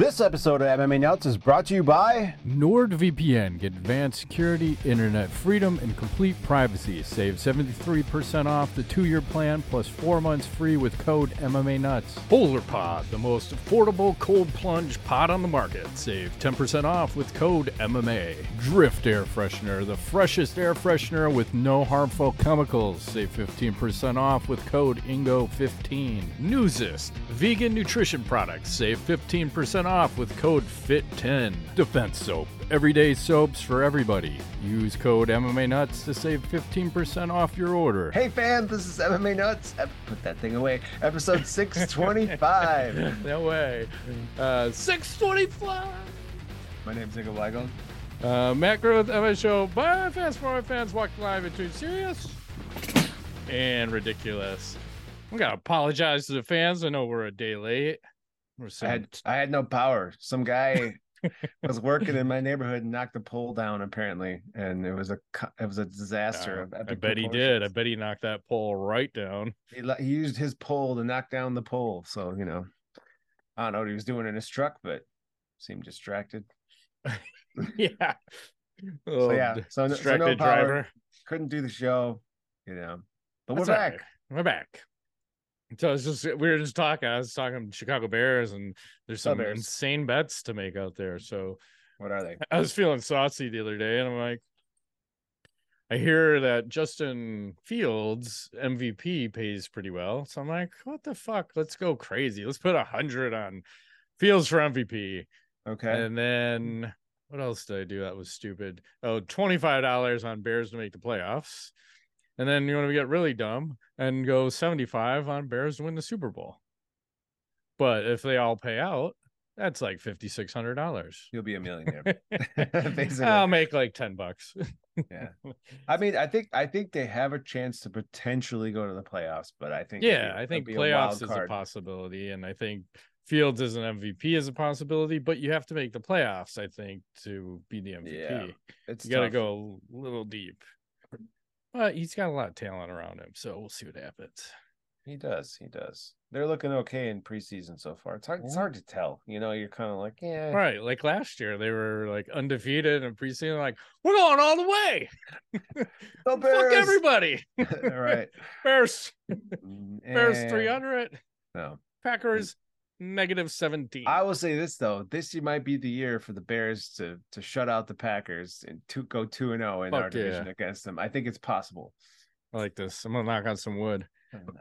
This episode of MMA Nuts is brought to you by NordVPN. Get advanced security, internet freedom, and complete privacy. Save 73% off the two year plan plus four months free with code MMA Nuts. Polar Pod, the most affordable cold plunge pod on the market. Save 10% off with code MMA. Drift Air Freshener, the freshest air freshener with no harmful chemicals. Save 15% off with code INGO15. Newsist, vegan nutrition products. Save 15% off with code FIT10. Defense Soap, everyday soaps for everybody. Use code MMA Nuts to save 15% off your order. Hey fans, this is MMA Nuts. Put that thing away. Episode 625. no way. Uh, 625. My name's Nico Weigel. Uh, Matt Growth, MMA Show, by Fast Forward fans, walk live between serious and ridiculous. We gotta apologize to the fans. I know we're a day late. I had I had no power. Some guy was working in my neighborhood and knocked the pole down apparently, and it was a it was a disaster. Uh, I bet he did. I bet he knocked that pole right down. He, he used his pole to knock down the pole. So you know, I don't know what he was doing in his truck, but seemed distracted. yeah. So Oh, yeah, so, no- so no power. driver. Couldn't do the show, you know. But That's we're back. right. We're back. So it's just we were just talking. I was talking Chicago Bears, and there's some Bears. insane bets to make out there. So What are they? I was feeling saucy the other day, and I'm like, I hear that Justin Fields MVP pays pretty well. So I'm like, what the fuck? Let's go crazy. Let's put a hundred on Fields for MVP. Okay. And then what else did I do that was stupid? Oh, $25 on Bears to make the playoffs. And then you want to get really dumb and go 75 on Bears to win the Super Bowl. But if they all pay out, that's like $5,600. You'll be a millionaire. Basically. I'll make like 10 bucks. yeah. I mean, I think I think they have a chance to potentially go to the playoffs, but I think yeah, be- I think it'll a playoffs is a possibility. And I think Fields as an MVP is a possibility, but you have to make the playoffs, I think, to be the MVP. Yeah, It's you got to go a little deep. But he's got a lot of talent around him, so we'll see what happens. He does. He does. They're looking okay in preseason so far. It's hard. It's hard to tell. You know, you're kind of like, yeah. Right, like last year, they were like undefeated in preseason. Like we're going all the way. Fuck everybody. All right. Bears, Mm, Bears, eh, three hundred. No. Packers, negative seventeen. I will say this though. This year might be the year for the Bears to to shut out the Packers and to go two and zero in our division yeah. against them. I think it's possible. I like this. I'm gonna knock on some wood.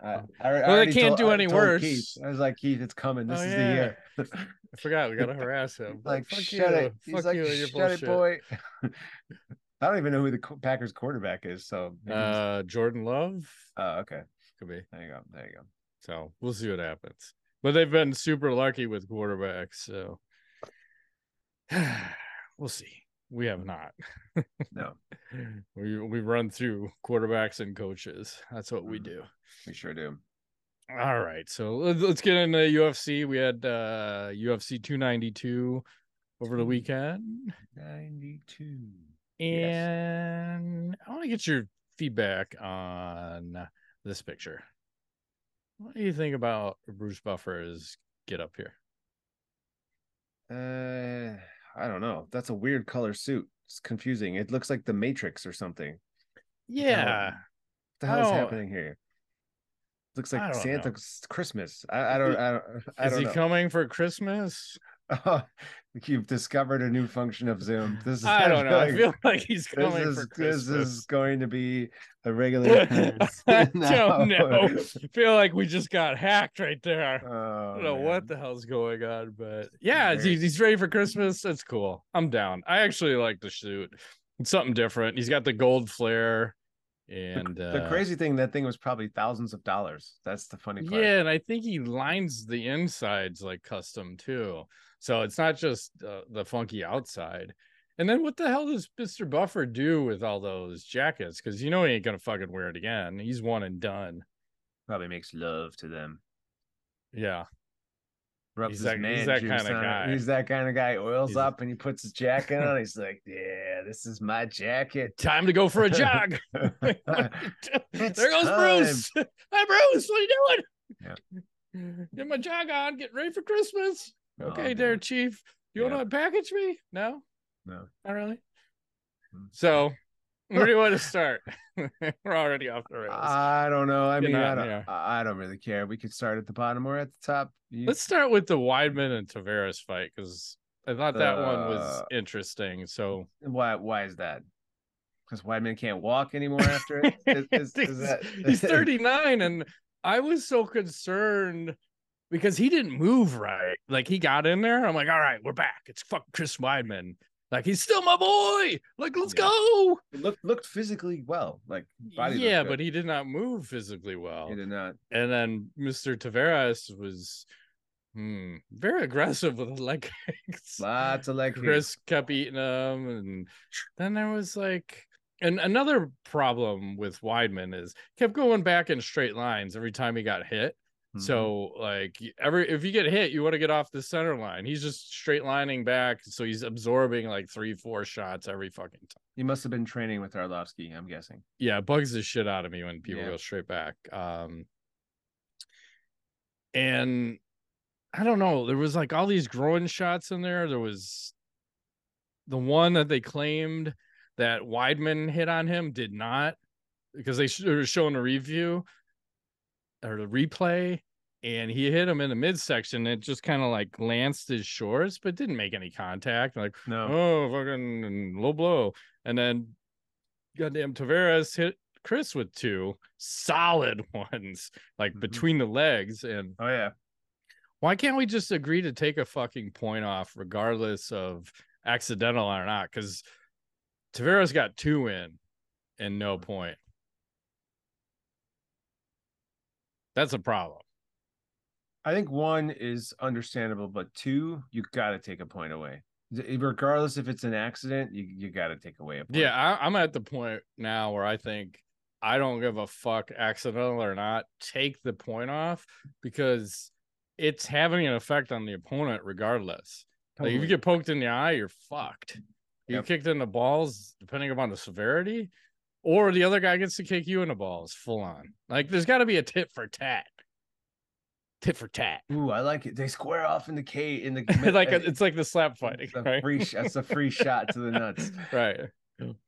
I, I, I they can't do any told worse. Keith. I was like, Keith, it's coming. This Oh, is yeah. the year. I forgot we gotta harass him. like, fuck shut you. it. He's Fuck like, you shut it, boy. I don't even know who the Packers quarterback is. So, Uh, Jordan Love oh, okay. could be. There you go. There you go. So we'll see what happens. But they've been super lucky with quarterbacks, so we'll see. We have not. No, we we run through quarterbacks and coaches. That's what we Mhm. do. we sure do. All right, so let's, get into UFC. We had uh UFC 292 over the weekend, 92. and I want to get your feedback on this picture. What do you think about Bruce Buffer's get up here? Uh, I don't know. That's a weird color suit. It's confusing. It looks like the Matrix or something. Yeah. What the hell's Oh. happening here? Looks like don't know. Christmas. I, I don't. I don't. I Is don't he know. coming for Christmas? Oh, you've discovered a new function of Zoom. This is. I don't know. I feel like he's this is this is going to be a regular. I don't know. I feel like we just got hacked right there. Oh, I don't know man. what the hell's going on, but yeah, he's, he's ready for Christmas. That's cool. I'm down. I actually like the suit. It's something different. He's got the gold flare, and The uh, crazy thing, that thing was probably thousands of dollars. That's the funny part. Yeah, and I think he lines the insides like custom too. So it's not just uh, the funky outside. And then what the hell does Mr. Buffer do with all those jackets? Because you know he ain't gonna fucking wear it again. He's one and done. Probably makes love to them. Yeah. Rubs He's that- he's that kinda guy. He's that kind of guy. Oils He's up and he puts his jacket on. He's like, "Yeah, this is my jacket." Time to go for a jog. there goes time. Bruce. Hi Bruce, what are you doing? Yeah. Get my jog on, get ready for Christmas. Okay, Oh, there. Chief. You Yeah. want to package me? No, No. not really. Mm. So, where do you want to start? We're already off the rails. I don't know. I mean, I don't. I don't really care. We could start at the bottom or at the top. You- Let's start with the Weidman and Tavares fight because I thought that one was Uh, interesting. So why? Why is that? Because Weidman can't walk anymore after it. Is, is- is that- he's 39, and I was so concerned because he didn't move right. Like he got in there. I'm like, all right, we're back. It's fuck Chris Weidman. Like he's still my boy. Like let's Yeah. go. looked looked physically well. Like body yeah, but he did not move physically well. he did not. And then Mr. Tavares was hmm, very aggressive with the leg kicks. Lots of leg kicks. Chris kept eating them, and then there was like, and another problem with Weidman is kept going back in straight lines every time he got hit. Mhm. So like every if you get hit, you want to get off the center line. He's just straight lining back, so he's absorbing like three, four shots every fucking time. he must have been training with Arlovsky. I'm guessing. Yeah, it bugs the shit out of me when people Yeah. go straight back. Um, and I don't know, there was like all these groin shots in there. There was the one that they claimed that Weidman hit on him did not because they were showing a review or the replay and he hit him in the midsection. It just kind of like glanced his shorts, but didn't make any contact. Like, No. oh, fucking low blow. And then goddamn Tavares hit Chris with two solid ones, like Mhm. between the legs. And Oh yeah. why can't we just agree to take a fucking point off, regardless of accidental or not? Because Tavares got two in and no point. That's a problem. I think one is understandable, but two, you got to take a point away. Regardless if it's an accident, you you got to take away a point. Yeah, I, I'm at the point now where I think I don't give a fuck, accidental or not. Take the point off because it's having an effect on the opponent, regardless. Like if you get poked in the eye, you're fucked. You Yep. kicked in the balls, depending upon the severity, or the other guy gets to kick you in the balls, full on. Like there's got to be a tit for tat. Tit for tat. Ooh, I like it. They square off in the K in the like uh, it's like the slap fighting, it's a right? free that's a free shot to the nuts. right.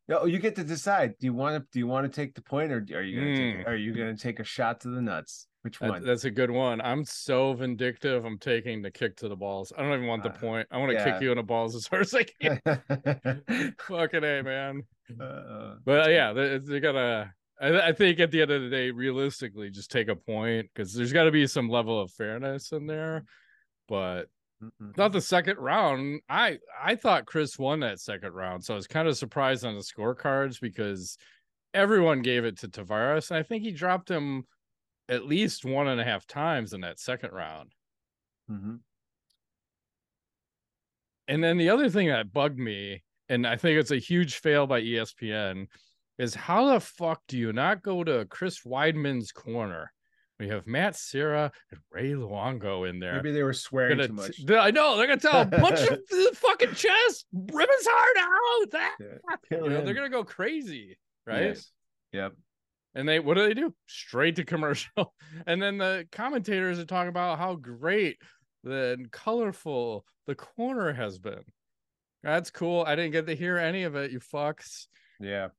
No, you get to decide. Do you want to do you want to take the point or are you gonna take Mm. are you gonna take a shot to the nuts? Which one? that's a good one. I'm so vindictive. I'm taking the kick to the balls. I don't even want the Uh, point. I want to yeah. kick you in the balls as hard as I can. Fucking a man. Uh, But uh, yeah, they, they gotta. I, I think at the end of the day, realistically, just take a point because there's got to be some level of fairness in there. But mm-mm. not the second round. I I thought Chris won that second round, so I was kind of surprised on the scorecards because everyone gave it to Tavares, and I think he dropped him at least one and a half times in that second round. Mhm. And then the other thing that bugged me, and I think it's a huge fail by ESPN, is how the fuck do you not go to Chris Weidman's corner? We have Matt Serra and Ray Longo in there. Maybe they were swearing Gonna too much. t- I know they're gonna tell a bunch of the fucking chest, rip his heart out. That Yeah. you know, they're gonna go crazy, right? Yes. Yep. And they what do they do? Straight to commercial. And then the commentators are talking about how great and colorful the corner has been. That's cool. I didn't get to hear any of it, you fucks. Yeah.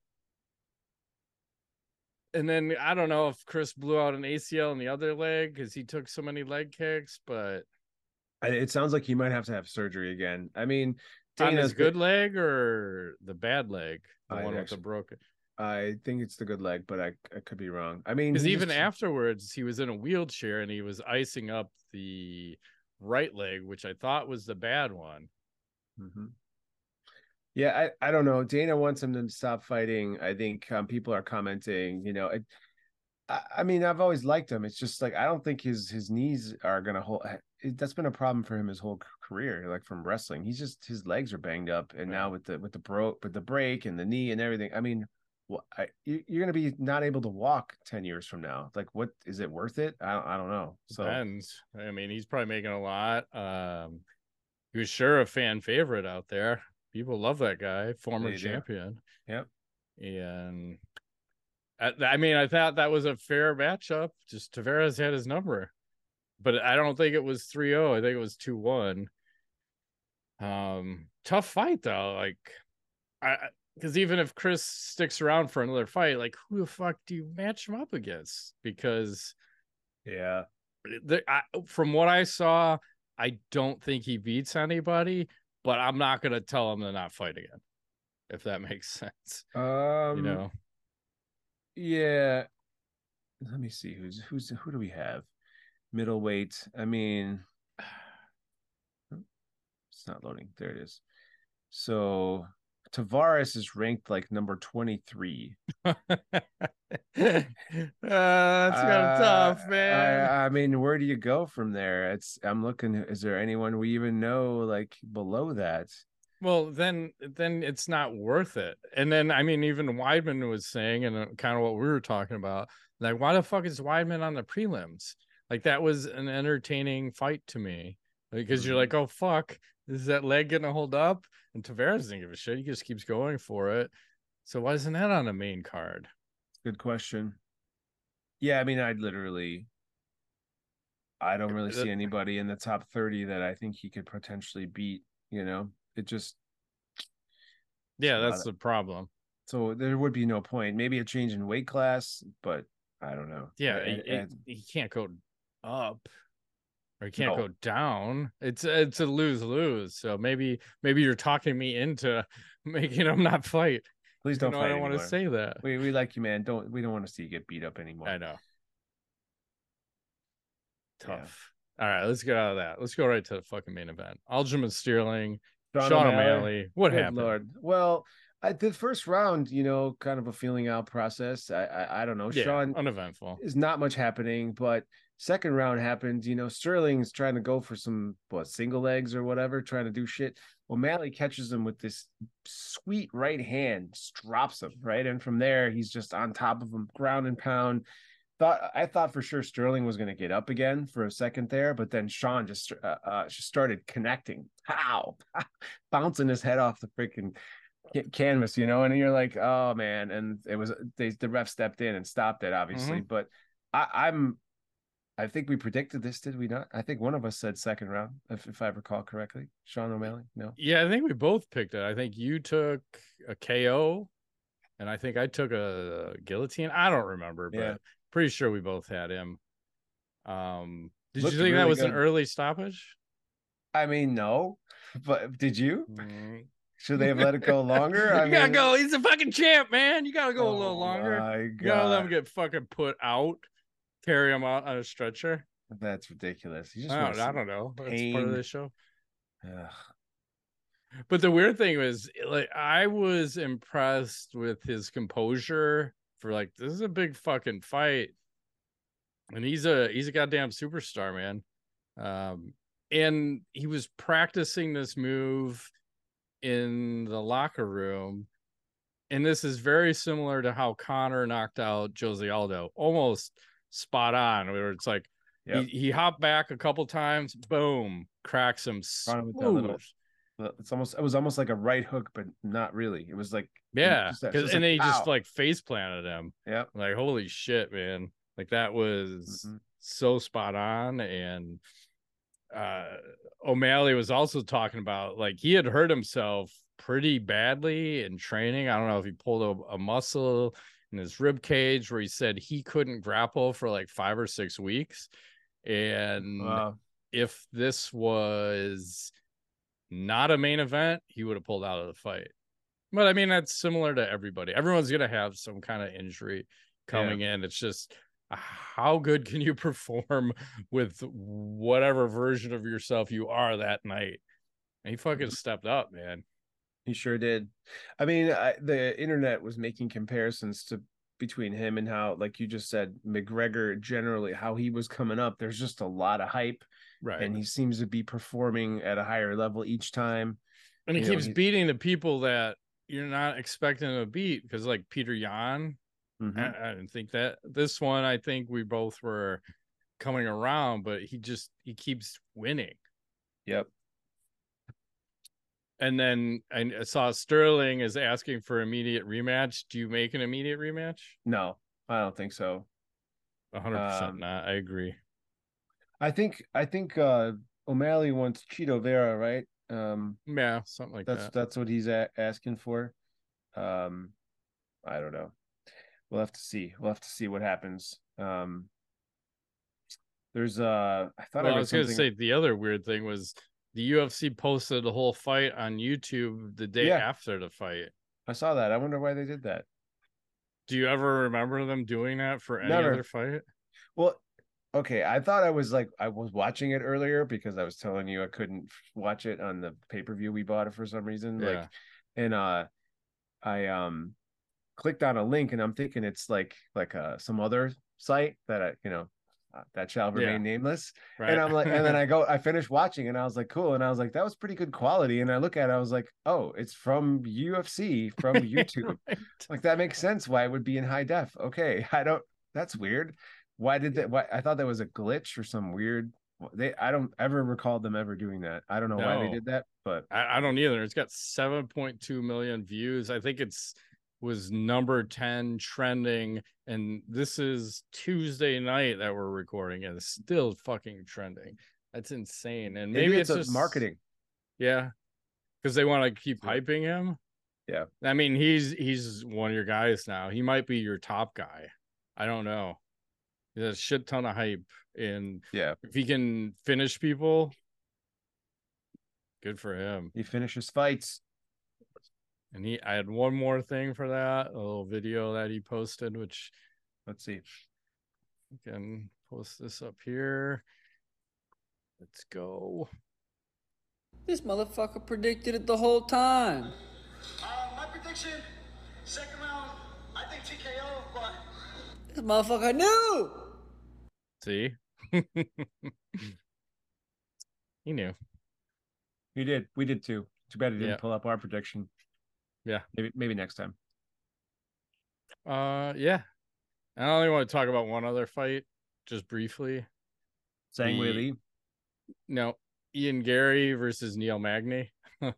And then I don't know if Chris blew out an ACL in the other leg because he took so many leg kicks, but It sounds like he might have to have surgery again. I mean, on Dana's his good leg or the bad leg, the I one with the broken. I think it's the good leg, but I I could be wrong. I mean, Because even just- afterwards, he was in a wheelchair and he was icing up the right leg, which I thought was the bad one. Mhm. Yeah, I, I don't know. Dana wants him to stop fighting. I think um, people are commenting. You know, it, I, I mean, I've always liked him. It's just like I don't think his his knees are gonna hold. It, that's been a problem for him his whole career, like from wrestling. He's just his legs are banged up, and now with the with the bro with the break and the knee and everything. I mean, what I, you, you're gonna be not able to walk ten years from now. Like, what is it worth it? I don't, I don't know. So Depends. I mean, he's probably making a lot. Um, he was sure a fan favorite out there. People love that guy, former They do. champion. Yep. And I, I mean, I thought that was a fair matchup. Just Tavares had his number, but I don't think it was 3 0. I think it was 2 1. Um, tough fight though. Like, I because even if Chris sticks around for another fight, like who the fuck do you match him up against? Because yeah, the, I, from what I saw, I don't think he beats anybody. But I'm not gonna tell him to not fight again, if that makes sense. Um, you know, yeah. Let me see who's who's who do we have? Middleweight. I mean, it's not loading. There it is. So Tavares is ranked like number 23. uh, that's kind of tough, man. I, I, mean, where do you go from there? It's I'm looking. Is there anyone we even know like below that? Well, then then it's not worth it. And then I mean, even Weidman was saying, and uh, kind of what we were talking about, like, why the fuck is Weidman on the prelims? Like that was an entertaining fight to me because mm-hmm. you're like, oh fuck, is that leg gonna hold up? And Tavares doesn't give a shit. He just keeps going for it. So why isn't that on a main card? Good question. Yeah, I mean, I'd literally I don't really see anybody in the top 30 that I think he could potentially beat, you know. It just Yeah, that's the problem. So there would be no point. Maybe a change in weight class, but I don't know. Yeah, he can't go up or he can't no. go down. It's it's a lose lose. So maybe maybe you're talking me into making them not fight. Please don't. You know, I don't want to say that. We we like you, man. Don't we don't want to see you get beat up anymore. I know. Tough. Yeah. All right, let's get out of that. Let's go right to the fucking main event. Aljamain Sterling, Sean, Sean O'Malley. O'Malley. What Good happened? Lord. Well, I, the first round, you know, kind of a feeling out process. I I, I don't know. Yeah, Sean uneventful. Is not much happening, but second round happened. You know, Sterling's trying to go for some what single legs or whatever, trying to do shit. O'Malley catches him with this sweet right hand, drops him right, and from there he's just on top of him, ground and pound. Thought I thought for sure Sterling was going to get up again for a second there, but then Sean just uh, uh, just started connecting, pow, bouncing his head off the freaking canvas, you know, and you're like, oh man, and it was they the ref stepped in and stopped it, obviously. Mm-hmm. But I, I'm I think we predicted this, did we not? I think one of us said second round, if, if I recall correctly. Sean O'Malley, no. Yeah, I think we both picked it. I think you took a KO, and I think I took a guillotine. I don't remember, but yeah. pretty sure we both had him. Um, did Looked you think really that was good. an early stoppage? I mean, no, but did you? Mm. Should they have let it go longer? I you mean, gotta go. He's a fucking champ, man. You gotta go oh a little oh longer. You gotta let him get fucking put out, carry him out on a stretcher. That's ridiculous. You just I don't, I don't know. Pain. That's part of the show. Ugh. But the weird thing was, like, I was impressed with his composure for like this is a big fucking fight, and he's a he's a goddamn superstar, man. Um, and he was practicing this move in the locker room. And this is very similar to how Conor knocked out Jose Aldo, almost spot on, where it's like yep. he, he hopped back a couple times, boom, cracks him. Little, it's almost it was almost like a right hook, but not really. It was like yeah, just and like, then he just like face planted him. Yeah, like holy shit, man! Like that was mm-hmm. so spot on, and uh, O'Malley was also talking about like he had hurt himself pretty badly in training. I don't know if he pulled a, a muscle in his rib cage where he said he couldn't grapple for like five or six weeks. And wow. if this was not a main event, he would have pulled out of the fight. But I mean, that's similar to everybody. Everyone's going to have some kind of injury coming yeah. in. It's just how good can you perform with whatever version of yourself you are that night? And he fucking mm-hmm. stepped up, man. He sure did. I mean, I, the internet was making comparisons to between him and how, like you just said, McGregor generally how he was coming up. There's just a lot of hype, right? And he seems to be performing at a higher level each time. And he you keeps know, beating the people that you're not expecting to beat because, like Petr Yan, Mm-hmm. I, I didn't think that this one. I think we both were coming around, but he just he keeps winning. Yep. And then I saw Sterling is asking for immediate rematch. Do you make an immediate rematch? No, I don't think so. 100 um, percent not. I agree. I think I think uh O'Malley wants Chito Vera, right? Um, Yeah, something like that's that. that's what he's a- asking for. Um, I don't know. We'll have to see. We'll have to see what happens. Um, there's uh, I thought Well, I I was gonna say the other weird thing was the UFC posted the whole fight on YouTube the day Yeah. after the fight. I saw that. I wonder why they did that. Do you ever remember them doing that for any Never. other fight? Well, okay. I thought I was like I was watching it earlier because I was telling you I couldn't watch it on the pay per view we bought it for some reason. Like, Yeah. and uh, I um clicked on a link and I'm thinking it's like like uh some other site that I you know Uh, that shall remain Yeah. nameless. Right. And I'm like, and then I go, I finished watching and I was like, cool. And I was like, that was pretty good quality. And I look at it, I was like, oh, it's from UFC from YouTube. Right. Like that makes sense why it would be in high def. Okay, I don't. That's weird. Why did that? Why I thought that was a glitch or some weird. They I don't ever recall them ever doing that. I don't know why they did that, but I, I don't either. It's got 7.2 million views. I think it's was number 10 trending. And this is Tuesday night that we're recording, and it's still fucking trending. That's insane. And maybe, maybe, it's, it's, just marketing. Yeah. Because they want to keep hyping him. Yeah. I mean, he's he's one of your guys now. He might be your top guy. I don't know. There's a shit ton of hype. And Yeah, if he can finish people, good for him. he finishes fights. And he I had one more thing for that, a little video that he posted, which Let's see. I can post this up here. Let's go. This motherfucker predicted it the whole time. Uh, my prediction, second round, I think TKO, but This motherfucker knew. See? he knew. He did. We did too. Too bad he didn't Yeah. pull up our prediction. Yeah. Maybe maybe next time. Uh yeah. I only want to talk about one other fight just briefly. Sang Wei The- Lee. No, Ian Garry versus Neil Magny.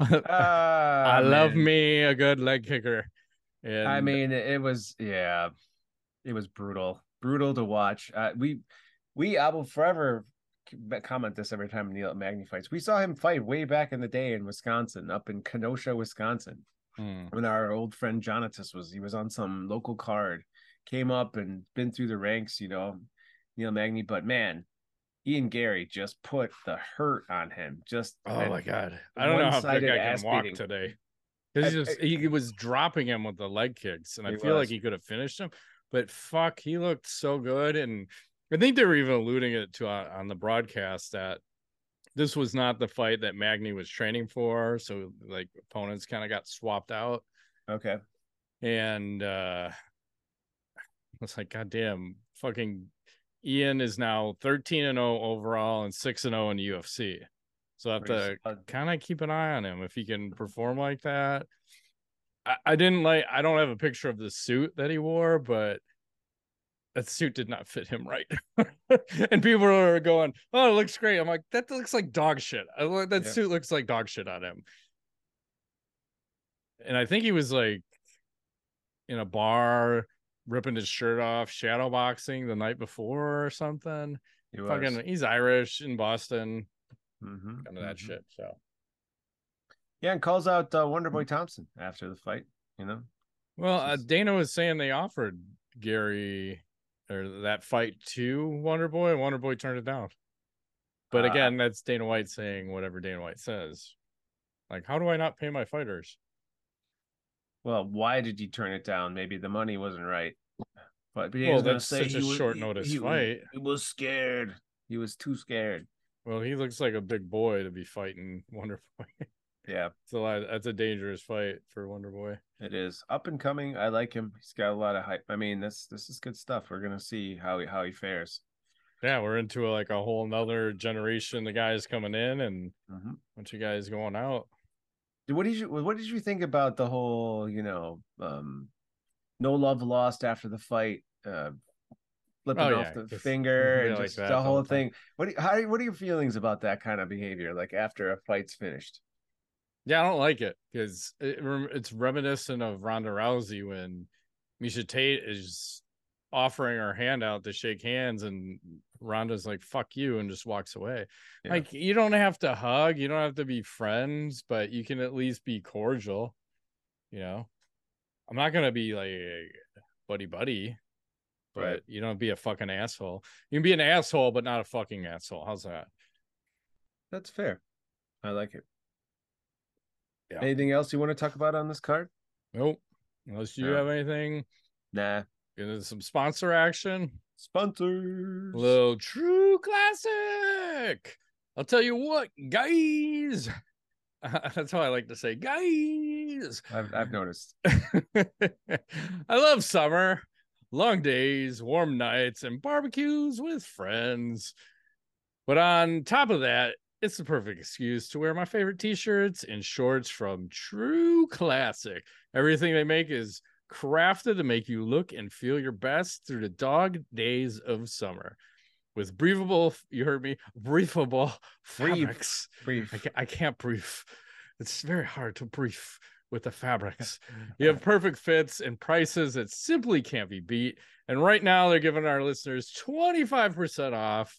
Ah, I love me a good leg kicker. And I mean, it was yeah, it was brutal, brutal to watch. Uh, we we I will forever comment this every time Neil Magny fights. We saw him fight way back in the day in Wisconsin, up in Kenosha, Wisconsin, Hmm. when our old friend Jonatas was. He was on some local card, came up and been through the ranks, you know, Neil Magny. But man, Ian Garry just put the hurt on him. Just Oh my god. I don't know how guy ass can walk beating. today. Because he I- just he was dropping him with the leg kicks, and I feel like he could have finished him. But fuck, he looked so good. And I think they were even alluding it to uh, on the broadcast that this was not the fight that Magny was training for. So like opponents kind of got swapped out. Okay, And uh it's like, God damn, fucking Ian is now 13 and 0 overall and 6 and 0 in UFC. So I have to kind of keep an eye on him if he can perform like that. I, I didn't like I don't have a picture of the suit that he wore, but that suit did not fit him right. and people are going, Oh, it looks great. I'm like, that looks like dog shit. Look that Yeah. suit looks like dog shit on him. And I think he was like in a bar ripping his shirt off, shadow boxing the night before or something. he was. Fucking he's Irish in Boston, Mhm, kind of that mhm. shit. So Yeah, and calls out uh, Wonder Boy Thompson after the fight. You know, Well, uh, Dana was saying they offered Garry or that fight to Wonder Boy, Wonder Boy turned it down. But Uh, again, that's Dana White saying whatever Dana White says. Like, how do I not pay my fighters? well, why did he turn it down? Maybe the money wasn't right. But, he Well, was that's say such a was- short notice he fight. He was scared. He was too scared. Well, he looks like a big boy to be fighting Wonder Boy. Yeah, so that- that's a dangerous fight for Wonder Boy. it is up and coming. I like him. He's got a lot of hype. I mean, this this is good stuff. We're gonna see how he how he fares. Yeah, we're into like a whole another generation of guys coming in and Mhm. a bunch of guys going out. What did you What did you think about the whole you know um, no love lost after the fight? Uh, flipping Oh, off the finger and like just the whole the thing. What do you, how what are your feelings about that kind of behavior? Like after a fight's finished? Yeah, I don't like it because it, it's reminiscent of Ronda Rousey when Miesha Tate is offering her hand out to shake hands, and Ronda's like, "Fuck you," and just walks away. Yeah. Like you don't have to hug, you don't have to be friends, but you can at least be cordial. You know, I'm not gonna be like buddy buddy, but Right. you don't be a fucking asshole. You can be an asshole, but not a fucking asshole. How's that? That's fair. I like it. Yeah. Anything else you want to talk about on this card? Nope. Unless you No. have anything, Nah. get into some sponsor action. Sponsors. Little true classic. I'll tell you what, guys. That's how I like to say, guys. I've, I've noticed. I love summer, long days, warm nights, and barbecues with friends. But on top of that, it's the perfect excuse to wear my favorite t-shirts and shorts from True Classic. Everything they make is crafted to make you look and feel your best through the dog days of summer. With breathable, you heard me, breathable fabrics. Brief. I can't, I can't breathe. It's very hard to breathe with the fabrics. You have perfect fits and prices that simply can't be beat. And right now, they're giving our listeners 25% off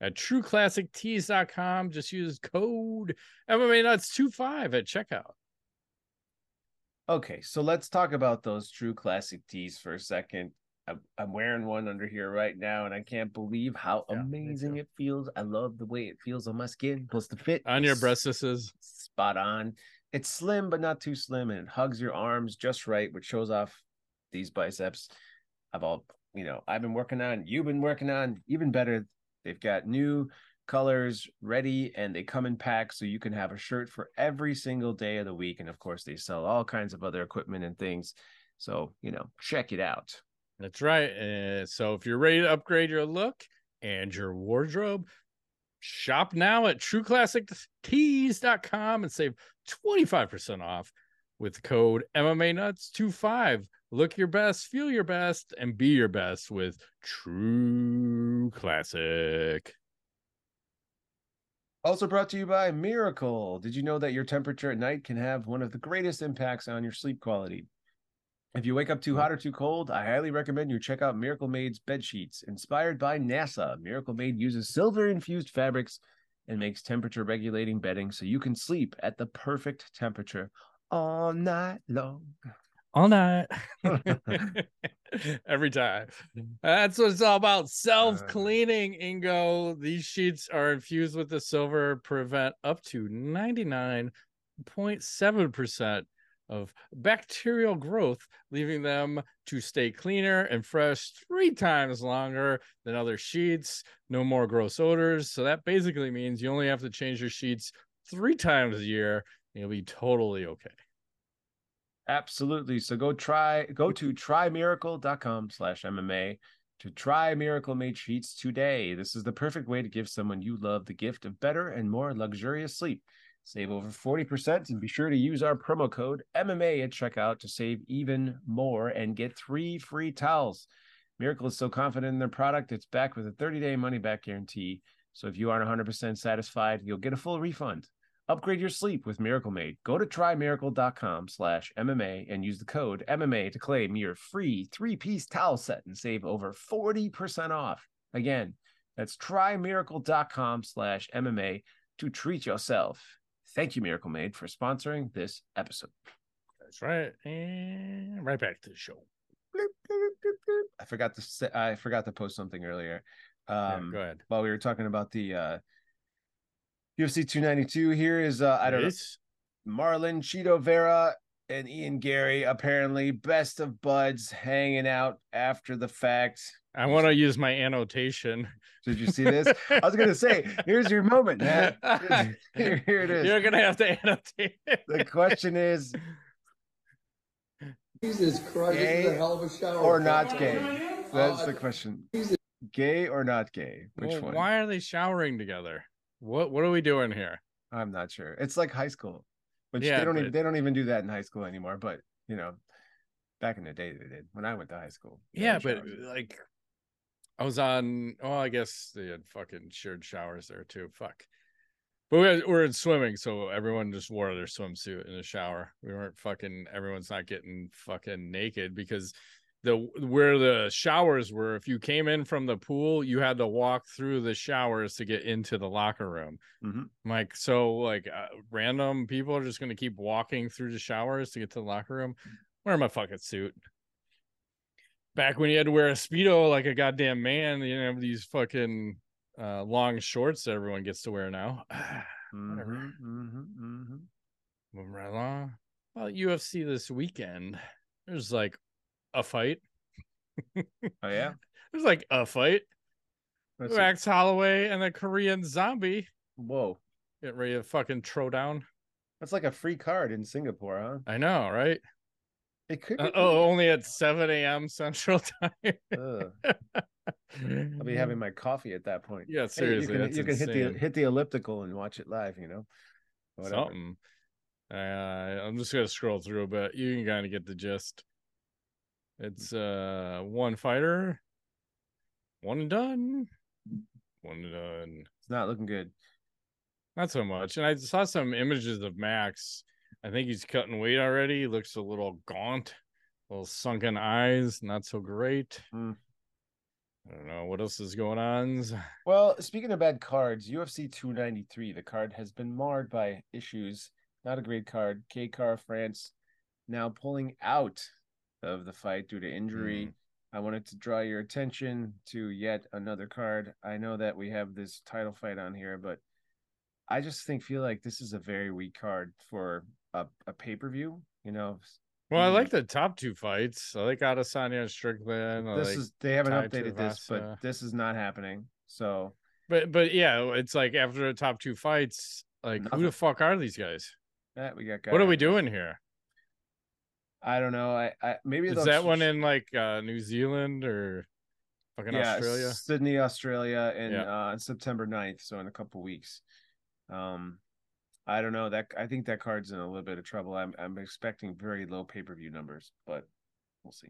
at trueclassictees.com. Just use code MMA Nuts 25 at checkout. Okay, so let's talk about those true classic tees for a second. I'm, I'm wearing one under here right now, and I can't believe how Yeah, amazing it feels. I love the way it feels on my skin. Plus, the fit On your is spot on. It's slim, but not too slim, and it hugs your arms just right, which shows off these biceps. I've all, you know, I've been working on, you've been working on, even better. They've got new colors ready and they come in packs so you can have a shirt for every single day of the week. And of course, they sell all kinds of other equipment and things. So, you know, check it out. That's right. Uh, so if you're ready to upgrade your look and your wardrobe, shop now at trueclassictees.com and save 25% off with code MMA Nuts 25. Look your best, feel your best, and be your best with True Classic. Also brought to you by Miracle. Did you know that your temperature at night can have one of the greatest impacts on your sleep quality? If you wake up too mm. hot or too cold, I highly recommend you check out Miracle Made's bed sheets. Inspired by NASA, Miracle Made uses silver infused fabrics and makes temperature regulating bedding so you can sleep at the perfect temperature all night long. All night. Every time. That's what it's all about. Self cleaning, uh. Ingo. These sheets are infused with the silver, prevent up to 99.7% of bacterial growth, leaving them to stay cleaner and fresh three times longer than other sheets. No more gross odors. So that basically means you only have to change your sheets three times a year. You'll be totally okay. Absolutely. So go try go to trymiracle.com slash MMA to try Miracle Made Sheets today. This is the perfect way to give someone you love the gift of better and more luxurious sleep. Save over 40% and be sure to use our promo code MMA at checkout to save even more and get three free towels. Miracle is so confident in their product, it's backed with a 30-day money-back guarantee. So if you aren't 100% satisfied, you'll get a full refund. Upgrade your sleep with Miracle Made. Go to trymiracle.com slash MMA and use the code MMA to claim your free three-piece towel set and save over 40% off. Again, that's trymiracle.com slash MMA to treat yourself. Thank you, Miracle Made, for sponsoring this episode. That's right. And right back to the show. I forgot to say, I forgot to post something earlier. Yeah, Um, go ahead. while we were talking about the uh, UFC 292, here is uh, I don't know Yes. Marlon Chito Vera and Ian Garry apparently best of buds hanging out after the fact. I want to use my annotation. Did you see this? I was gonna say, here's your moment, man. Here, here it is. You're gonna have to annotate. it. The question is, Jesus Christ, this is a hell of a shower. or not gay? That's Uh, the question. Gay or not gay? Which Well, one? Why are they showering together? What What are we doing here? I'm not sure. It's like high school, which Yeah, they don't even but- they don't even do that in high school anymore. But you know, back in the day they did. When I went to high school. Yeah, but showers. like, I was on. Oh, I guess they had fucking shared showers there too. Fuck. But we had- we're in swimming, so everyone just wore their swimsuit in the shower. We weren't fucking. Everyone's not getting fucking naked because the where the showers were. If you came in from the pool, you had to walk through the showers to get into the locker room. Mhm. Like, so like uh, random people are just gonna keep walking through the showers to get to the locker room. Wear my fucking suit. Back when you had to wear a speedo like a goddamn man, you know these fucking uh, long shorts that everyone gets to wear now. Whatever. Mhm, mhm, mhm. Moving right along. Well, UFC this weekend. There's like a fight. Oh yeah. There's like a fight. Let's see. Max Holloway and the Korean zombie Whoa, get ready to fucking throw down. that's like a free card in Singapore, huh? I know, right? It could. Uh, oh, only at 7 a.m. Central Time. I'll be having my coffee at that point. Yeah, Hey, seriously. you can, you can hit the hit the elliptical and watch it live. You know, Whatever. something. Uh, I'm just gonna scroll through but. You can kind of get the gist. It's uh one fighter, one and done, one and done. It's not looking good. Not so much. And I saw some images of Max. I think he's cutting weight already. He looks a little gaunt, little sunken eyes, not so great. Hmm. I don't know what else is going on. Well, speaking of bad cards, UFC 293, the card has been marred by issues. Not a great card. K Car France now pulling out of the fight due to injury. Mm. I wanted to draw your attention to yet another card. I know that we have this title fight on here, but I just think feel like this is a very weak card for a, a pay per view. You know, Well, I like the top two fights. I like Adesanya and Strickland. I this like, is they haven't updated this, but this is not happening. So but but yeah, it's like after the top two fights, like who the fuck are these guys? eh, we got. What are we doing here? I don't know. I, I maybe Is that ch- one in like uh New Zealand or fucking yeah, Australia? Sydney, Australia, in Yeah. uh, September 9th, so in a couple weeks. Um, I don't know that I think that card's in a little bit of trouble. I'm I'm expecting very low pay per view numbers, but we'll see.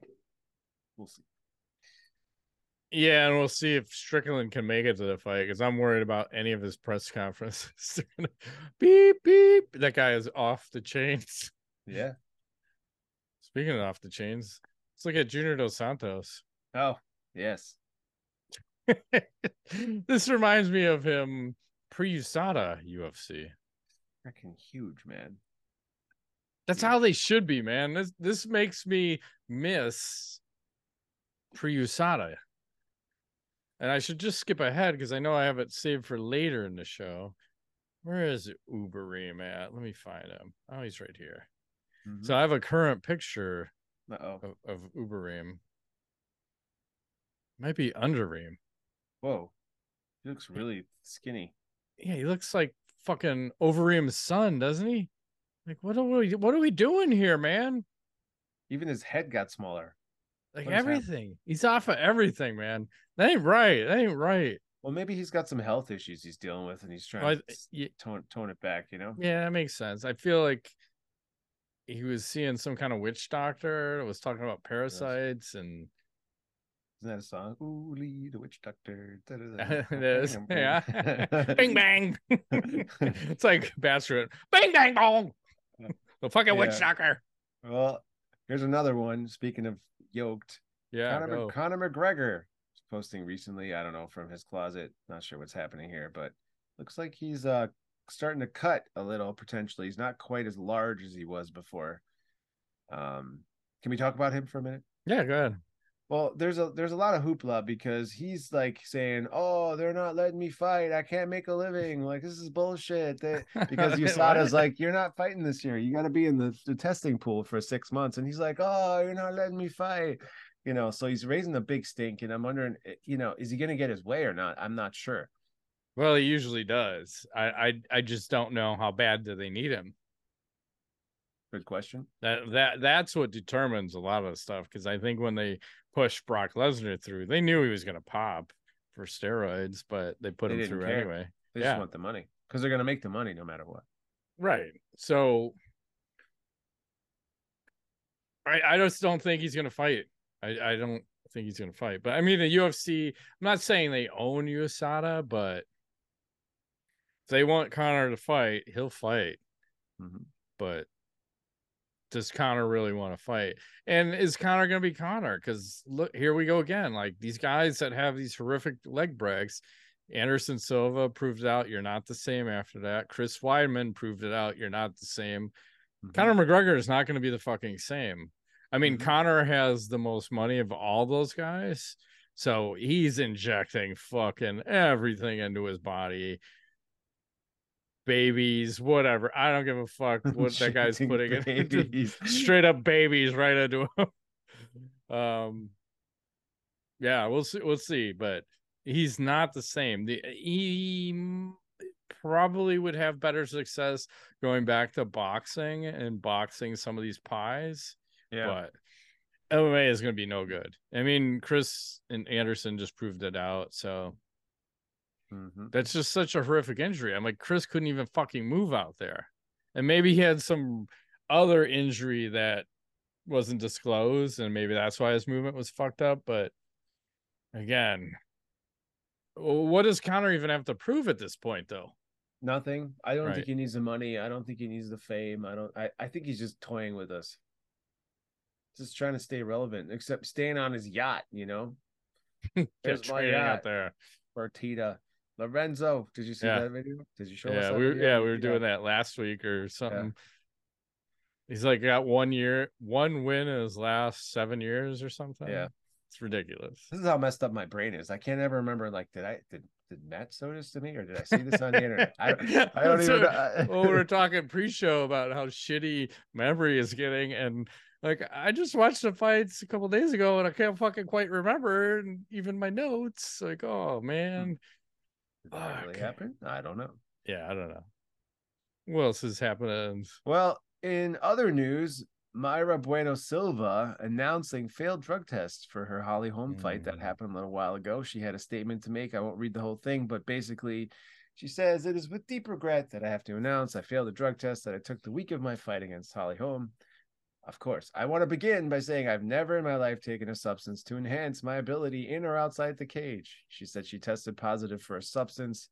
We'll see. Yeah, and we'll see if Strickland can make it to the fight because I'm worried about any of his press conferences. Beep beep. That guy is off the chains. Yeah. Speaking of off the chains, let's look at Junior Dos Santos. Oh yes. this reminds me of him pre-USADA UFC. Freaking huge, man. That's how they should be, man. This this makes me miss pre-USADA. And I should just skip ahead because I know I have it saved for later in the show. Where is Uberim at? Let me find him. Oh, he's right here. Mm-hmm. So I have a current picture of, of Uberim. Might be Undereem. Whoa. He looks really skinny. Yeah, he looks like fucking Overeem's son, doesn't he? Like, what are we what are we doing here, man? Even his head got smaller. Like What everything. He's off of everything, man. That ain't right. That ain't right. Well, maybe he's got some health issues he's dealing with, and he's trying Well, to I- tone tone it back. You know. Yeah, that makes sense. I feel like he was seeing some kind of witch doctor that was talking about parasites and Isn't that a song? Ooh, Lee, the witch doctor. it is. Yeah. bing bang. it's like Bastard. Bing bang bong. The fucking witch doctor. well, here's another one. Speaking of yoked, Yeah. Conor, go. Conor McGregor was posting recently. I don't know from his closet. Not sure what's happening here, but looks like he's uh starting to cut a little potentially. He's not quite as large as he was before. Um, can we talk about him for a minute? Yeah, go ahead. Well, there's a there's a lot of hoopla because he's like saying, "Oh, they're not letting me fight. I can't make a living. Like this is bullshit." They, because? USADA's like, "You're not fighting this year. You got to be in the, the testing pool for six months." And he's like, "Oh, you're not letting me fight." You know, so he's raising a big stink, and I'm wondering, eh, you know, is he going to get his way or not? I'm not sure. Well, he usually does. I, I I just don't know how bad do they need him. Good question. That that that's what determines a lot of the stuff. Because I think when they pushed Brock Lesnar through, they knew he was going to pop for steroids, but they put They him through care. anyway. They Yeah. just want the money because they're going to make the money no matter what. Right. So I I just don't think he's gonna fight. I, I don't think he's gonna fight. But I mean the UFC, I'm not saying they own USADA, but they want Conor to fight, he'll fight. Mhm. But does Conor really want to fight? And is Conor going to be Conor? Because look, here we go again. Like these guys that have these horrific leg breaks. Anderson Silva proved out you're not the same after that. Chris Weidman proved it out you're not the same. Mhm. Conor McGregor is not going to be the fucking same. I mean, Mhm. Conor has the most money of all those guys. So he's injecting fucking everything into his body. Babies, whatever. I don't give a fuck what that guy's putting into. Straight up babies right into him. Um yeah, we'll see we'll see, but he's not the same. The he probably would have better success going back to boxing and boxing some of these pies Yeah. but MMA is going to be no good. I mean, Chris and Anderson just proved it out. So Mhm. that's just such a horrific injury. I'm like, Chris couldn't even fucking move out there. And maybe he had some other injury that wasn't disclosed, and maybe that's why his movement was fucked up. But again, what does Conor even have to prove at this point, though? Nothing. I don't Right. think he needs the money. I don't think he needs the fame. I don't. I, I think he's just toying with us. Just trying to stay relevant, except staying on his yacht. You know, There's my training out there. Fertitta. Lorenzo, did you see Yeah. that video? Did you show us? yeah, that we were, video? yeah, we were doing that last week or something. He's like got one year, one win in his last seven years or something. Yeah. it's ridiculous. This is how messed up my brain is. I can't ever remember. Like, did I did did Matt show this to me, or did I see this on the internet? I, I don't So- even. know. well, we were talking pre-show about how shitty memory is getting, and like I just watched the fights a couple days ago, and I can't fucking quite remember, and even my notes. Like, oh hmm. man, Did that really happen? I don't know. yeah, I don't know. What else is happening? Well, in other news, Mayra Bueno Silva announcing failed drug tests for her Holly Holm fight that Mm. happened a little while ago. She had a statement to make. I won't read the whole thing, but basically, she says, It is with deep regret that I have to announce I failed a drug test that I took the week of my fight against Holly Holm. Of course, I want to begin by saying I've never in my life taken a substance to enhance my ability in or outside the cage. She said she tested positive for a substance,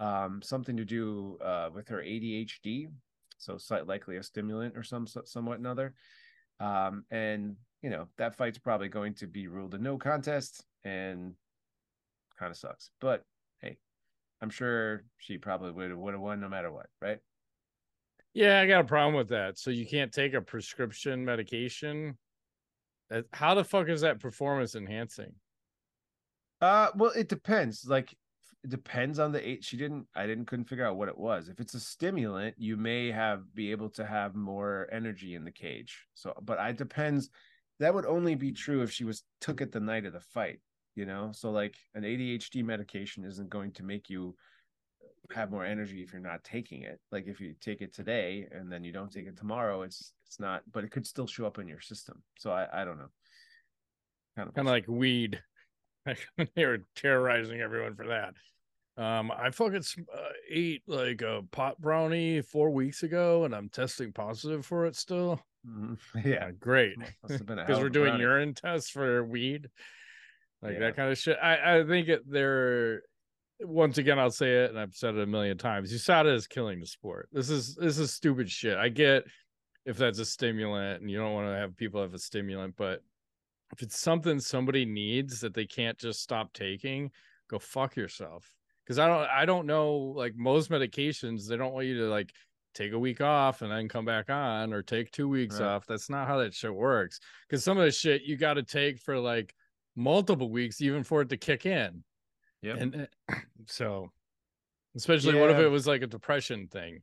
um, something to do uh, with her ADHD, so slight likely a stimulant or some somewhat another. Um, and you know that fight's probably going to be ruled a no contest, and kind of sucks. But hey, I'm sure she probably would would have won no matter what, right? Yeah, I got a problem with that. So you can't take a prescription medication. How the fuck is that performance enhancing? Uh, well, it depends. Like, it depends on the age. She didn't. I didn't. Couldn't figure out what it was. If it's a stimulant, you may have be able to have more energy in the cage. So, but I depends. That would only be true if she was took it the night of the fight. You know, so like an ADHD medication isn't going to make you have more energy if you're not taking it. Like if you take it today and then you don't take it tomorrow, it's it's not. But it could still show up in your system. So I I don't know. Kind of Kind of like weed. they were terrorizing everyone for that. Um, I fucking uh, ate like a pot brownie four weeks ago, and I'm testing positive for it still. Mhm. yeah. great. Been a because we're doing brownie. urine tests for weed, like Yeah. that kind of shit. I I think it, they're once again I'll say it, and I've said it a million times. USADA is killing the sport. This is this is stupid shit. I get if that's a stimulant and you don't want to have people have a stimulant, but if it's something somebody needs that they can't just stop taking, go fuck yourself. Because I don't I don't know like most medications they don't want you to like take a week off and then come back on or take two weeks Right. off. That's not how that shit works. Because some of the shit you got to take for like multiple weeks even for it to kick in. Yep. And uh, so, especially what if it was like a depression thing,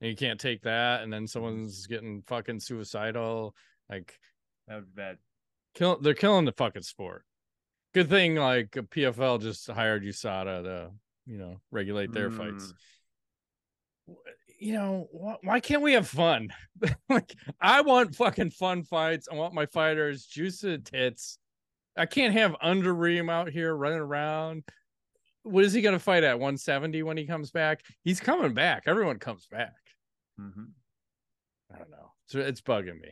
and you can't take that, and then someone's getting fucking suicidal. Like, that would be bad. kill they're killing the fucking sport. Good thing like PFL just hired USADA to you know regulate their fights. You know wh- why can't we have fun? like I want fucking fun fights. I want my fighters juice tits. I can't have Undereem out here running around. What is he gonna fight at 170 when he comes back? He's coming back. Everyone comes back. Mhm. I don't know. So it's bugging me.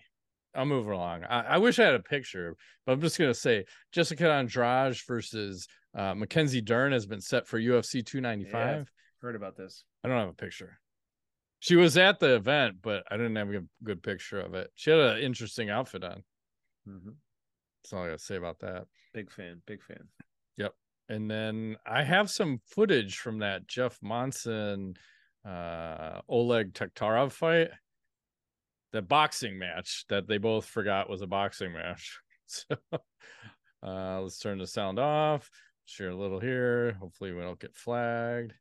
I'll move along. I, I wish I had a picture, but I'm just gonna say Jessica Andrade versus uh, Mackenzie Dern has been set for UFC 295. Heard about this. I don't have a picture. She was at the event, but I didn't have a good picture of it. She had an interesting outfit on. Mhm. That's all I gotta say about that. Big fan. Big fan. And then I have some footage from that Jeff Monson uh Oleg Taktarov fight. The boxing match that they both forgot was a boxing match. So uh let's turn the sound off. Share a little here. Hopefully we don't get flagged.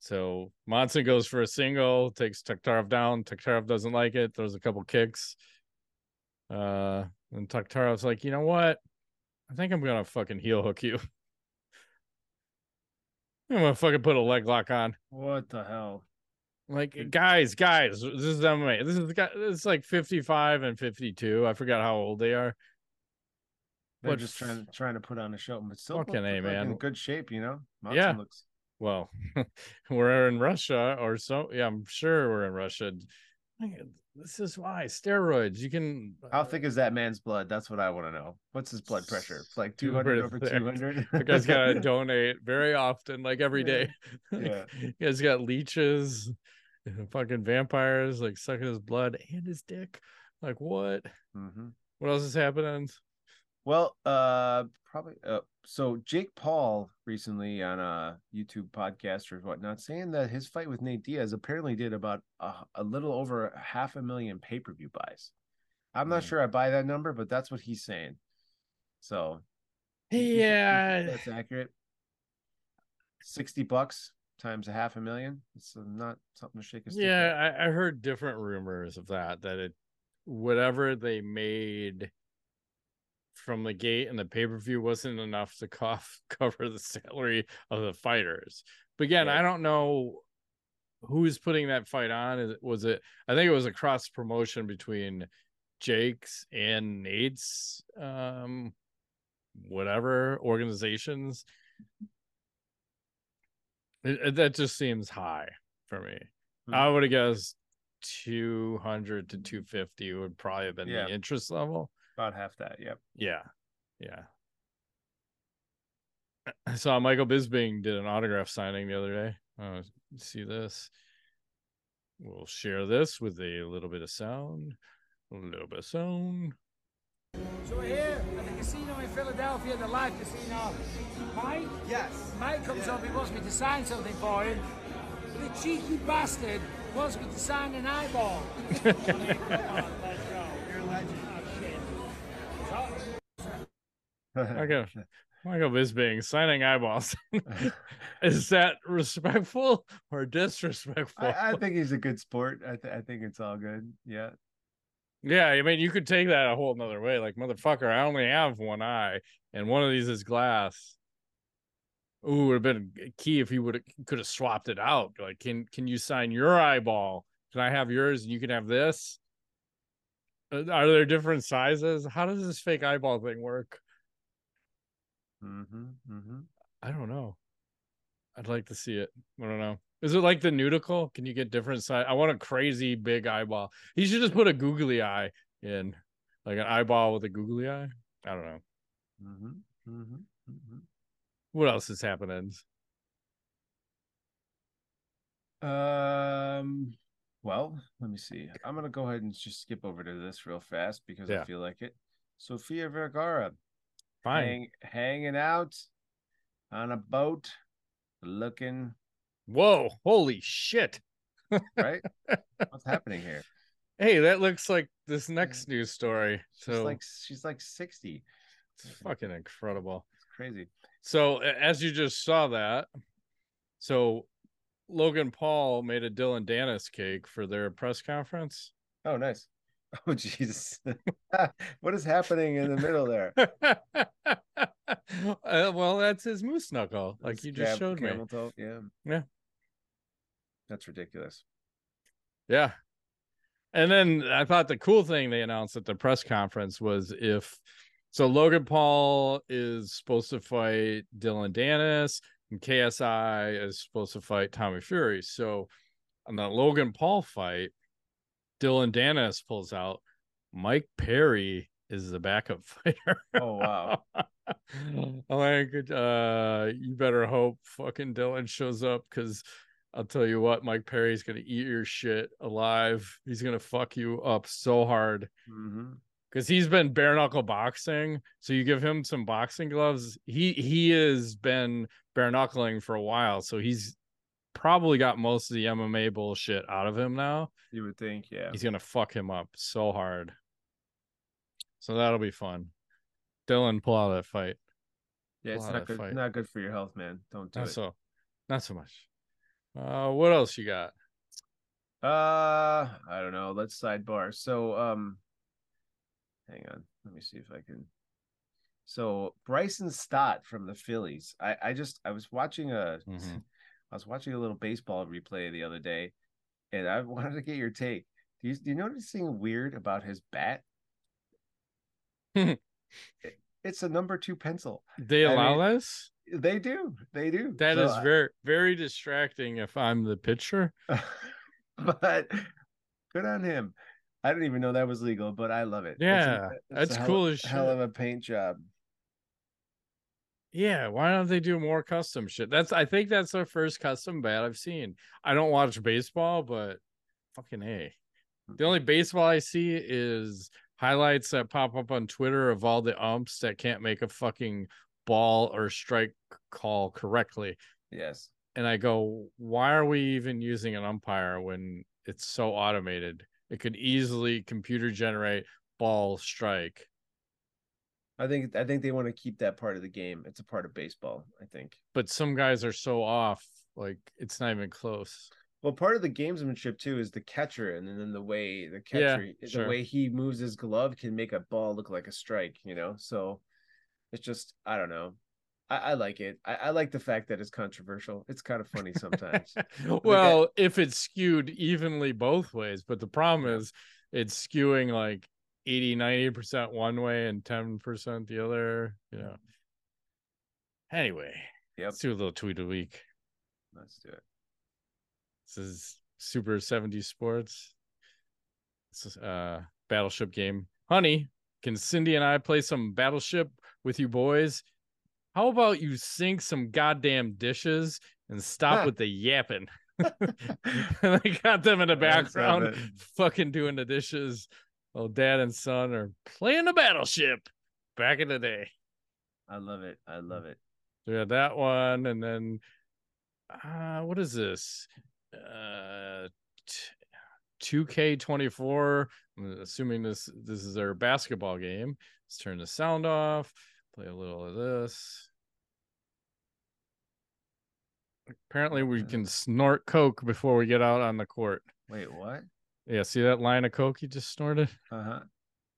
So Monson goes for a single, takes Taktarov down. Taktarov doesn't like it, throws a couple kicks. Uh and Taktarov's like, you know what? I think I'm gonna fucking heel hook you. I'm gonna fucking put a leg lock on. What the hell? Like guys, guys, this is MMA. This is the guy. This is like 55 and 52. I forgot how old they are. They're What just trying trying to put on a show, but still Fucking A, man. in good shape, you know. Monson Yeah. looks Well, we're in Russia or so. Yeah, I'm sure we're in Russia. This is why steroids. You can. How thick is that man's blood? That's what I want to know. What's his blood pressure? It's like 200 over thick. 200. You guys gotta donate very often, like every day. Yeah. you guys got leeches, fucking vampires, like sucking his blood and his dick. Like what? hmm What else is happening? Well, uh, probably. Uh, so Jake Paul recently on a YouTube podcast or whatnot, saying that his fight with Nate Diaz apparently did about a, a little over half a million pay per view buys. I'm not Mm. sure I buy that number, but that's what he's saying. So, you think- you think Yeah, that's accurate. Sixty bucks times a half a million. It's not something to shake a stick. yeah. I, I heard different rumors of that. That it, whatever they made from the gate and the pay per view wasn't enough to cough, cover the salary of the fighters. But again, Right. I don't know who's putting that fight on. Is was it? I think it was a cross promotion between Jake's and Nate's, um, whatever organizations. It- it- that just seems high for me. Hmm. I would have guessed 200 to 250 would probably have been Yeah. the interest level. About half that. Yep. Yeah. Yeah. I saw Michael Bisping did an autograph signing the other day. Uh, see this? We'll share this with a little bit of sound. A little bit of sound. So we're here at the casino in Philadelphia, the live casino. Mike? Yes. Mike comes up, he wants me to sign something for him. The cheeky bastard wants me to sign an eyeball. Oh let's go. You're a legend. Michael, Michael Bisping signing eyeballs. Is that respectful or disrespectful? I, I think he's a good sport. I, th- I think it's all good. Yeah. Yeah, I mean, you could take that a whole another way. Like, motherfucker, I only have one eye, and one of these is glass. Ooh, would have been key if you would have could have swapped it out. Like, can can you sign your eyeball? Can I have yours and you can have this? Uh, Are there different sizes? How does this fake eyeball thing work? Mm-hmm. Mm-hmm. I don't know. I'd like to see it. I don't know. Is it like the nudicle? Can you get different size? I want a crazy big eyeball. He should just put a googly eye in, like an eyeball with a googly eye. I don't know. Mm-hmm. Mm-hmm. Mm-hmm. What else is happening? Um. Well, let me see. I'm gonna go ahead and just skip over to this real fast because Yeah. I feel like it. Sofia Vergara Fine. hang, hanging out on a boat, looking Whoa! Holy shit! right. What's happening here? Hey, that looks like this next news story. She's So like she's like sixty. it's fucking incredible. It's crazy. So as you just saw that, so Logan Paul made a Dillon Danis cake for their press conference. Oh, nice. Oh, Jesus. what is happening in the middle there? Uh, well, that's his moose knuckle, like you just showed me. toe, Yeah. Yeah. That's ridiculous. Yeah. And then I thought the cool thing they announced at the press conference was if so Logan Paul is supposed to fight Dillon Danis and KSI is supposed to fight Tommy Fury. So on the Logan Paul fight, Dillon Danis pulls out Mike Perry is the backup fighter. Oh wow. I'm like, uh, you better hope fucking Dillon shows up because I'll tell you what, Mike Perry's gonna eat your shit alive. He's gonna fuck you up so hard Mhm. because he's been bare knuckle boxing. So you give him some boxing gloves. He he has been bare knuckling for a while, so he's probably got most of the MMA bullshit out of him now. You would think, yeah. He's gonna fuck him up so hard. So that'll be fun. Dillon, pull out that fight. Yeah, it's Pull out not good. fight. Not good for your health, man. Don't do Not it. so, not so much. Uh, what else you got? Uh, I don't know. Let's sidebar. So, um, hang on. Let me see if I can. So Bryson Stott from the Phillies. I I just I was watching a Mhm. I was watching a little baseball replay the other day, and I wanted to get your take. Do you do you notice anything weird about his bat? It- it's a number two pencil. They I allow mean, this? They do. They do. That So is I- very very distracting if I'm the pitcher. but good on him. I didn't even know that was legal, but I love it. Yeah, it's a that's hell- cool as Hell of a paint job. Yeah, why don't they do more custom shit? That's I think that's their first custom bat I've seen. I don't watch baseball, but fucking A. The only baseball I see is highlights that pop up on Twitter of all the umps that can't make a fucking ball or strike call correctly. Yes. And I go, why are we even using an umpire when it's so automated? It could easily computer generate ball strike. I think I think they want to keep that part of the game. It's a part of baseball, I think. But some guys are so off, like it's not even close. Well, part of the gamesmanship too is the catcher, and then the way the Yeah, catcher, the way he moves his glove can make a ball look like a strike. You know, so it's just I don't know. I, I like it. I, I like the fact that it's controversial. It's kind of funny sometimes. well, if it's skewed evenly both ways, but the problem is it's skewing like 80, 90% one way and 10% the other, you know. Anyway, Yep. let's do a little tweet a week. Let's do it. This is Super 70 Sports. This is uh battleship game. Honey, can Cindy and I play some battleship with you boys? How about you sink some goddamn dishes and stop with the yapping? and I got them in the background fucking doing the dishes. Well, dad and son are playing the battleship back in the day. I love it. I love it. Had that one, and then uh what is this? Uh two K twenty four. I'm assuming this this is their basketball game. Let's turn the sound off. Play a little of this. Apparently, we can snort coke before we get out on the court. Wait, what? Yeah, see that line of coke you just snorted? Uh huh.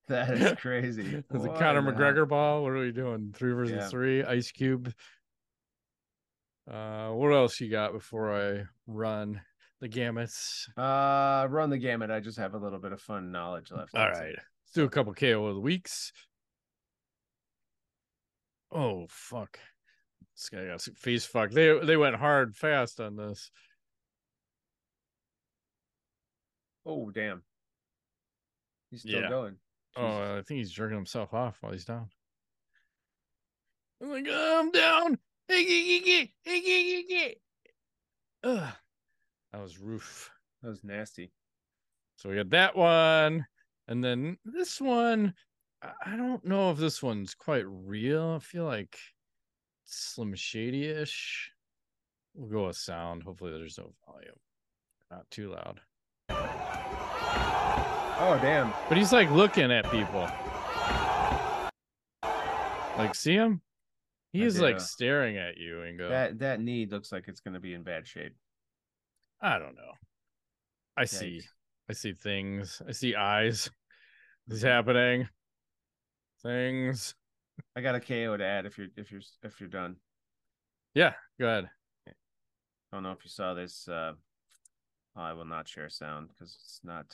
That is crazy. It's a Conor McGregor ball. What are we doing? Three versus Yeah. three. Ice Cube. Uh, what else you got before I run the gamuts? Uh, run the gamut. I just have a little bit of fun knowledge left. All right, let's do a couple KO of the weeks. Oh fuck! This guy got some face fucked. They they went hard fast on this. Oh, damn. He's still Yeah. going. Oh, I think he's jerking himself off while he's down. I'm like, oh, I'm down. Ugh. That was roof. that was nasty. So we got that one, and then this one. I- I don't know if this one's quite real. I feel like Slim Shady ish. We'll go with sound. Hopefully, there's no volume. Not too loud. Oh, damn. But he's like looking at people. Like, see him? He I is like staring at you and go, That that knee looks like it's going to be in bad shape. I don't know. I see. I see things. I see eyes. This is happening. Things. I got a KO to add if you're if you're if you're done. Yeah, go ahead. I don't know if you saw this. Uh, I will not share sound because it's not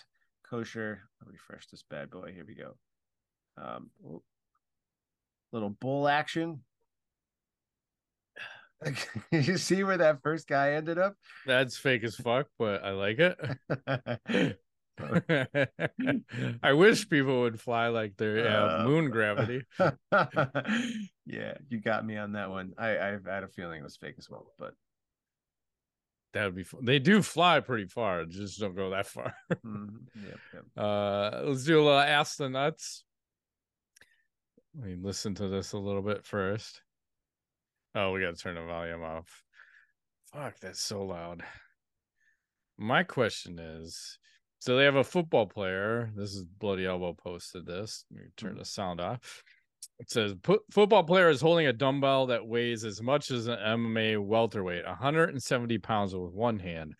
kosher. I'll refresh this bad boy. Here we go. Um, little bull action. you see where that first guy ended up? That's fake as fuck, but I like it. I wish people would fly like they have Uh, moon gravity. yeah, you got me on that one. I I had a feeling it was fake as well, but That would be fun. They do fly pretty far, just don't go that far. Mhm. Yep, yep. Uh, let's do a little ask the nuts. Let me listen to this a little bit first. Oh, we got to turn the volume off. Fuck, that's so loud. My question is so they have a football player. This is Bloody Elbow posted this. Let me turn the sound off. It says football player is holding a dumbbell that weighs as much as an MMA welterweight, 170 pounds with one hand.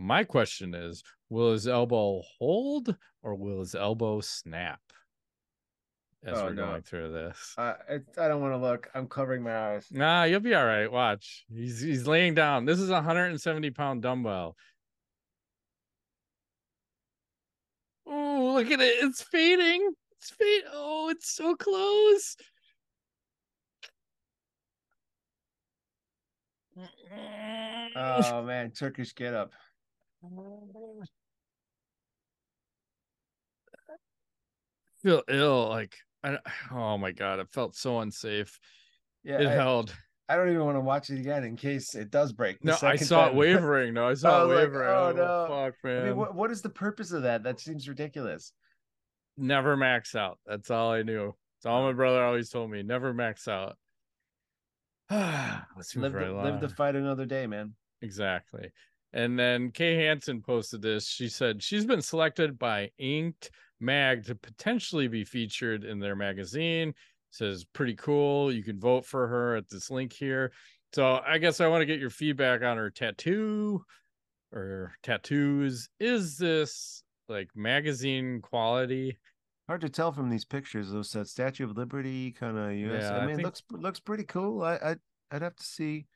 My question is, will his elbow hold or will his elbow snap? As Oh, we're no. going through this. Uh, it, I don't want to look. I'm covering my eyes. Nah, you'll be all right. Watch. He's he's laying down. This is a 170 pound dumbbell. Oh, look at it. It's fading. It's fading. Oh, it's so close. Oh man, Turkish get up. feel ill. Like, I, oh my god, it felt so unsafe. Yeah, it I, held. I don't even want to watch it again in case it does break. No, I saw time. it wavering. No, I saw I it was like, wavering. oh, Oh, no. fuck, man. I mean, what, what is the purpose of that? That seems ridiculous. Never max out. That's all I knew. It's all my brother always told me. Never max out. Let's Live the, live the fight another day, man. Exactly. And then Kay Hansen posted this. She said she's been selected by Inked Mag to potentially be featured in their magazine. Says pretty cool. You can vote for her at this link here. So I guess I want to get your feedback on her tattoo or tattoos. Is this like magazine quality? Hard to tell from these pictures. Those that Statue of Liberty kind of US. Yeah, I I mean, think- looks looks pretty cool. I I'd, I'd have to see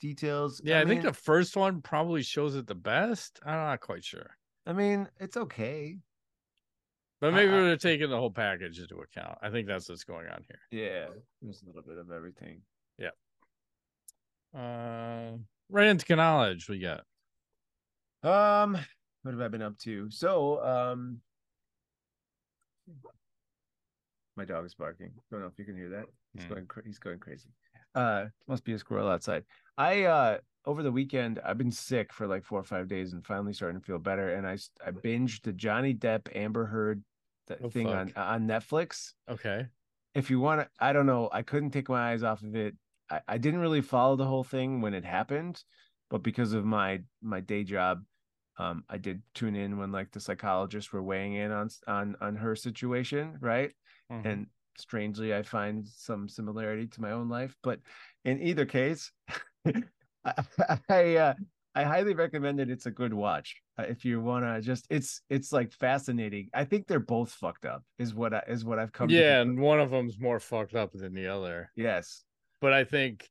details. Yeah, I, think mean, the first one probably shows it the best. I'm not quite sure. I mean, it's okay. But maybe I- they're taking the whole package into account. I think that's what's going on here. Yeah, there's a little bit of everything. Yeah. Uh, right into knowledge we got. Um, what have I been up to? So, um, my dog is barking. Don't know if you can hear that. He's Mm. going. Cra- he's going crazy. Uh, must be a squirrel outside. I uh over the weekend I've been sick for like four or five days and finally starting to feel better. And I I binged the Johnny Depp Amber Heard that Oh, thing on on Netflix. Okay. If you want to, I don't know. I couldn't take my eyes off of it. I, I didn't really follow the whole thing when it happened, but because of my my day job, um, I did tune in when like the psychologists were weighing in on on on her situation, right? Mhm. And strangely, I find some similarity to my own life. But in either case, I I, uh, I highly recommend it. It's a good watch uh, if you want to just. It's it's like fascinating. I think they're both fucked up. Is what I, is what I've come. yeah, and one of them's more fucked up than the other. Yes. But I think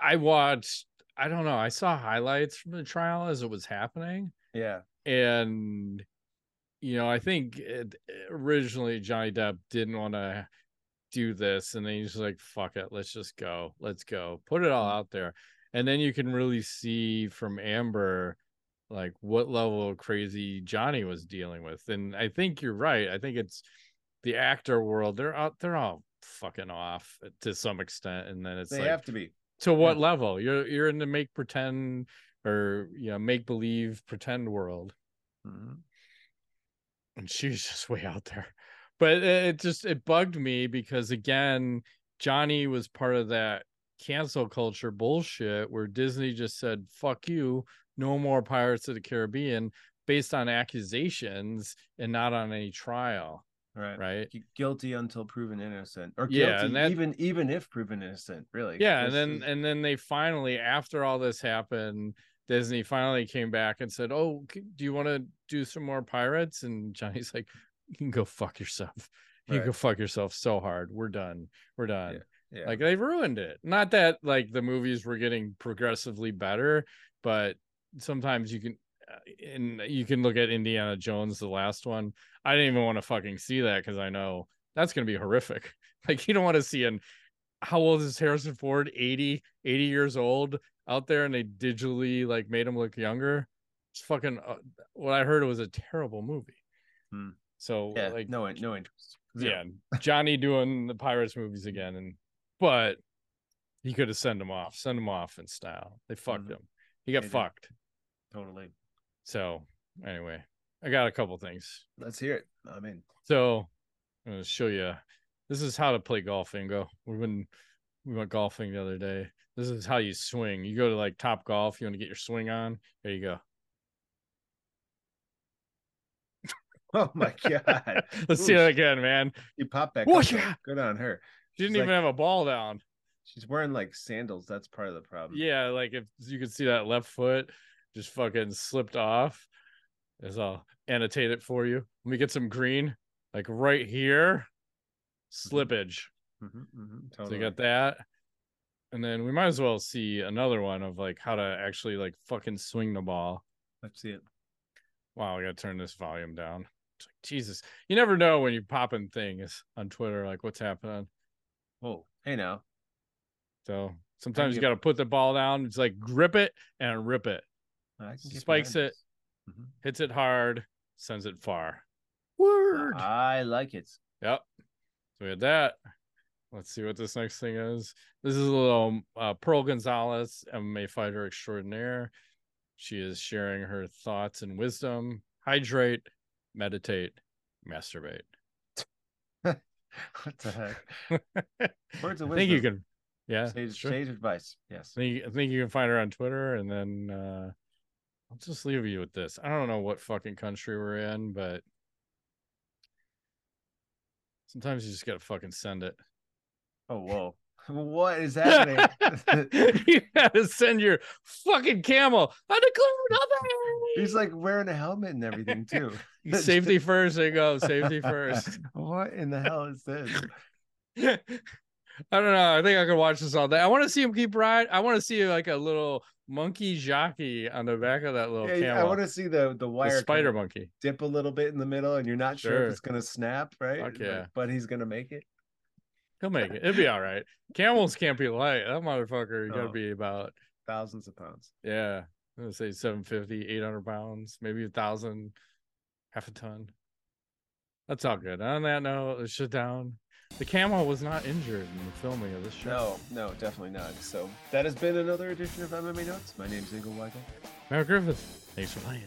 I watched. I don't know. I saw highlights from the trial as it was happening, Yeah. and you know, I think it, originally Johnny Depp didn't want to do this, and then he's like, "Fuck it, let's just go, let's go, put it all mm. out there," and then you can really see from Amber like what level of crazy Johnny was dealing with, and I think you're right. I think it's the actor world; they're out, they're all fucking off to some extent, and then it's They like, have to be. To what level? You're you're in the make pretend or you know make believe pretend world Mhm. and she was just way out there but it, it just it bugged me because again johnny was part of that cancel culture bullshit where disney just said fuck you no more pirates of the caribbean based on accusations and not on any trial Right. right Guilty until proven innocent, or Yeah, guilty and that- even even if proven innocent. Really. yeah and then and then they finally after all this happened disney finally came back and said oh do you want to do some more pirates and johnny's like you can go fuck yourself you Right. can go fuck yourself so hard we're done we're done yeah. like they ruined it not that like the movies were getting progressively better but sometimes you can and you can look at indiana jones the last one i didn't even want to fucking see that because i know that's going to be horrific like you don't want to see an how old is harrison ford 80 80 years old out there and they digitally like made him look younger it's fucking uh, what i heard it was a terrible movie Hmm. so yeah, like no no interest. Yeah, Johnny doing the Pirates movies again, and but he could have sent him off, send him off in style. They fucked Mhm. him. He got They did. fucked. Totally. So anyway, I got a couple things. Let's hear it. I'm in. So I'm gonna show you. This is how to play golf, Ingo. We went we went golfing the other day. This is how you swing. You go to like Top Golf. You want to get your swing on. There you go. Oh my god. Let's see Ooh, that again, man. You pop back. Up, yeah. Good on her. She didn't She's even like- have a ball down. She's wearing like sandals. That's part of the problem. Yeah, like if you could see that left foot just fucking slipped off. As I'll annotate it for you. Let me get some green, like right here. Slippage. Mhm, mhm, So totally. you got that. And then we might as well see another one of like how to actually like fucking swing the ball. Let's see it. Wow, I gotta turn this volume down. It's like, Jesus. You never know when you're popping things on Twitter, like what's happening. Oh, hey now. So sometimes you get- gotta put the ball down. It's like grip it and rip it. I can Spikes it. this. Mhm. Hits it hard, sends it far. Word. I like it. Yep. So we had that. Let's see what this next thing is. This is a little uh, Pearl Gonzalez, MMA fighter extraordinaire. She is sharing her thoughts and wisdom. Hydrate, meditate, masturbate. what the heck? Words of I think you can, yeah. Sage, sure. sage advice. Yes. I think, I think you can find her on Twitter, and then uh, I'll just leave you with this. I don't know what fucking country we're in, but sometimes you just gotta fucking send it. Oh whoa. What is happening? you gotta send your fucking camel. I declare nothing. He's like wearing a helmet and everything too. safety first. There you go. Safety first. what in the hell is this? I don't know. I think I could watch this all day. I want to see him keep ride. I want to see like a little monkey jockey on the back of that little Yeah, I want to see the the the wire spider monkey. dip a little bit in the middle, and you're not sure, Sure. if it's gonna snap, right? Fuck Like, yeah. but he's gonna make it. He'll make it. It'll be all right. Camels can't be light. That motherfucker got to Oh. be about Thousands of pounds. yeah. I'm gonna say 750, 800 pounds, maybe a thousand, half a ton. That's all good. On that note, let's shut down. The camel was not injured in the filming of this show. No, no, definitely not. So that has been another edition of MMANUTS. My name's Ingo Weigel. Matt Griffith, thanks for playing.